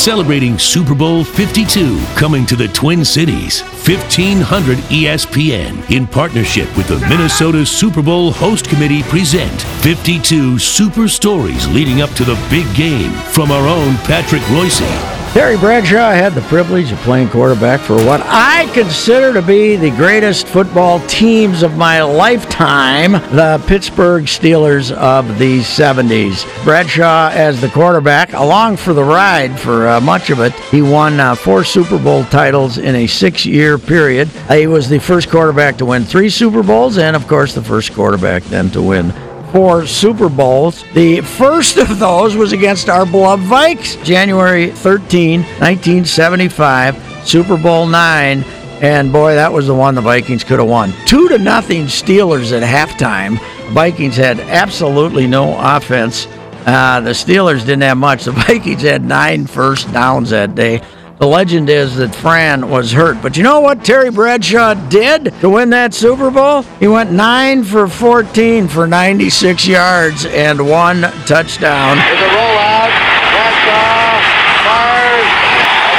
celebrating Super Bowl 52 coming to the Twin Cities. 1500 ESPN in partnership with the Minnesota Super Bowl Host Committee present 52 super stories leading up to the big game from our own Patrick Reusse. Terry Bradshaw had the privilege of playing quarterback for what I consider to be the greatest football teams of my lifetime, the Pittsburgh Steelers of the 70s. Bradshaw, as the quarterback, along for the ride for uh, much of it, he won uh, four Super Bowl titles in a six year period. He was the first quarterback to win three Super Bowls, and of course, the first quarterback then to win four Super Bowls. The first of those was against our beloved Vikes, January 13, 1975, Super Bowl nine. And boy, that was the one the Vikings could have won. Two to nothing Steelers at halftime. Vikings had absolutely no offense. Uh, the Steelers didn't have much. The Vikings had nine first downs that day. The legend is that Fran was hurt. But you know what Terry Bradshaw did to win that Super Bowl? He went 9 for 14 for 96 yards and one touchdown. A rollout. Bradshaw fires.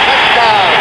Touchdown.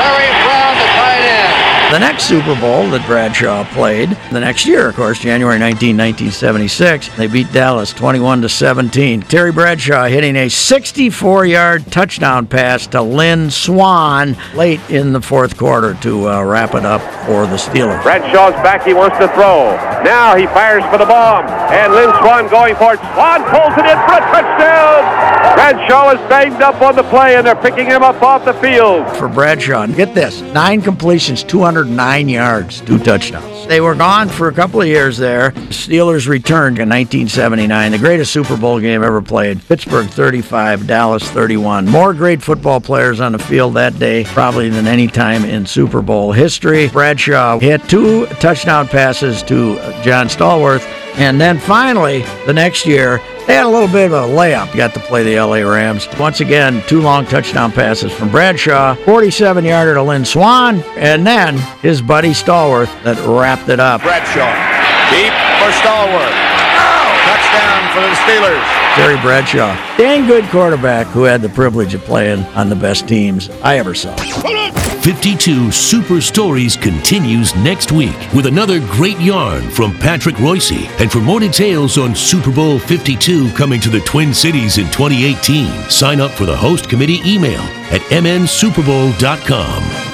Larry Brown, the tight end. The next Super Bowl that Bradshaw played, the next year, of course, January 19, 1976, they beat Dallas 21 to 17. Terry Bradshaw hitting a 64-yard touchdown pass to Lynn Swann late in the fourth quarter to uh, wrap it up for the Steelers. Bradshaw's back. He wants to throw. Now he fires for the bomb. And Lynn Swann going for it. Swann pulls it in for a touchdown. Bradshaw is banged up on the play, and they're picking him up off the field. for Bradshaw. Get this nine completions, 209 yards, two touchdowns. They were gone for a couple of years there. Steelers returned in 1979, the greatest Super Bowl game ever played. Pittsburgh 35, Dallas 31. More great football players on the field that day, probably than any time in Super Bowl history. Bradshaw hit two touchdown passes to John Stallworth. And then finally, the next year, they had a little bit of a layup. Got to play the LA Rams. Once again, two long touchdown passes from Bradshaw, 47 yarder to Lynn Swann, and then his buddy Stallworth that wrapped it up. Bradshaw. Deep for Stallworth. Touchdown for the Steelers. Terry Bradshaw, dang good quarterback who had the privilege of playing on the best teams I ever saw. 52 Super Stories continues next week with another great yarn from Patrick Reusse. And for more details on Super Bowl 52 coming to the Twin Cities in 2018, sign up for the host committee email at mnsuperbowl.com.